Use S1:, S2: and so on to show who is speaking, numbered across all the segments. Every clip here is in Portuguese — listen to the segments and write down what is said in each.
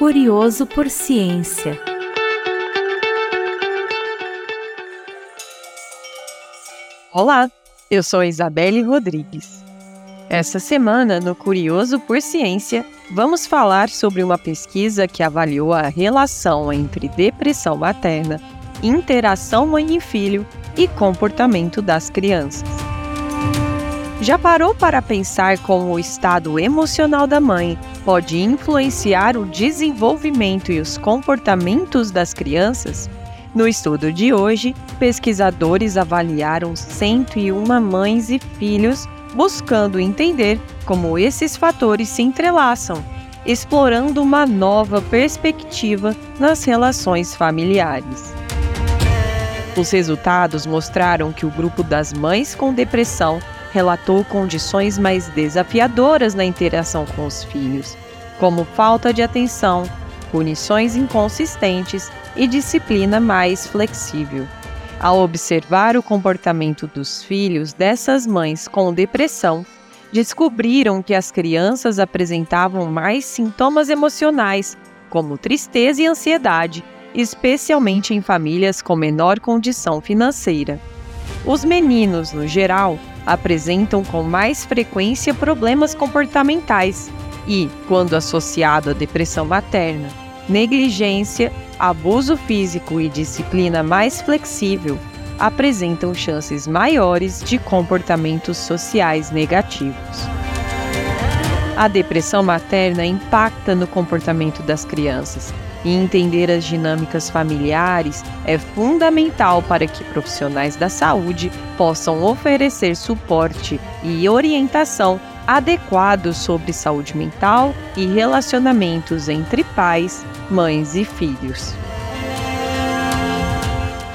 S1: Curioso por Ciência.
S2: Olá, eu sou Isabelle Rodrigues. Essa semana, no Curioso por Ciência, vamos falar sobre uma pesquisa que avaliou a relação entre depressão materna, interação mãe e filho e comportamento das crianças. Já parou para pensar como o estado emocional da mãe pode influenciar o desenvolvimento e os comportamentos das crianças? No estudo de hoje, pesquisadores avaliaram 101 mães e filhos buscando entender como esses fatores se entrelaçam, explorando uma nova perspectiva nas relações familiares. Os resultados mostraram que o grupo das mães com depressão relatou condições mais desafiadoras na interação com os filhos, como falta de atenção, punições inconsistentes e disciplina mais flexível. Ao observar o comportamento dos filhos dessas mães com depressão, descobriram que as crianças apresentavam mais sintomas emocionais, como tristeza e ansiedade, especialmente em famílias com menor condição financeira. Os meninos, no geral, apresentam com mais frequência problemas comportamentais e, quando associado à depressão materna, negligência, abuso físico e disciplina mais flexível, apresentam chances maiores de comportamentos sociais negativos. A depressão materna impacta no comportamento das crianças, e entender as dinâmicas familiares é fundamental para que profissionais da saúde possam oferecer suporte e orientação adequados sobre saúde mental e relacionamentos entre pais, mães e filhos.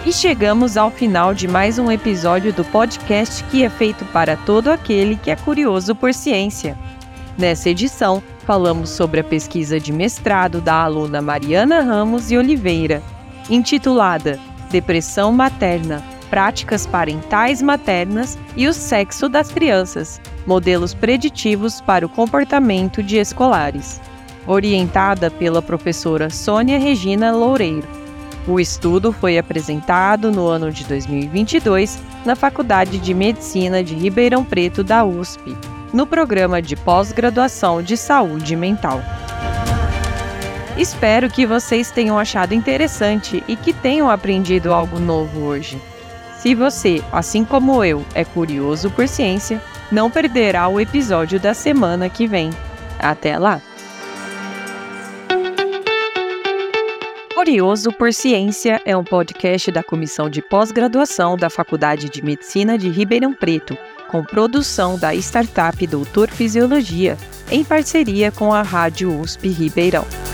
S2: E chegamos ao final de mais um episódio do podcast que é feito para todo aquele que é curioso por ciência. Nessa edição, falamos sobre a pesquisa de mestrado da aluna Mariana Ramos e Oliveira, intitulada Depressão Materna: Práticas Parentais Maternas e o Sexo das Crianças Modelos Preditivos para o Comportamento de Escolares, orientada pela professora Sônia Regina Loureiro. O estudo foi apresentado no ano de 2022 na Faculdade de Medicina de Ribeirão Preto da USP no programa de pós-graduação de saúde mental. Espero que vocês tenham achado interessante e que tenham aprendido algo novo hoje. Se você, assim como eu, é curioso por ciência, não perderá o episódio da semana que vem. Até lá! Curioso por Ciência é um podcast da Comissão de Pós-Graduação da Faculdade de Medicina de Ribeirão Preto com produção da startup Doutor Fisiologia, em parceria com a Rádio USP Ribeirão.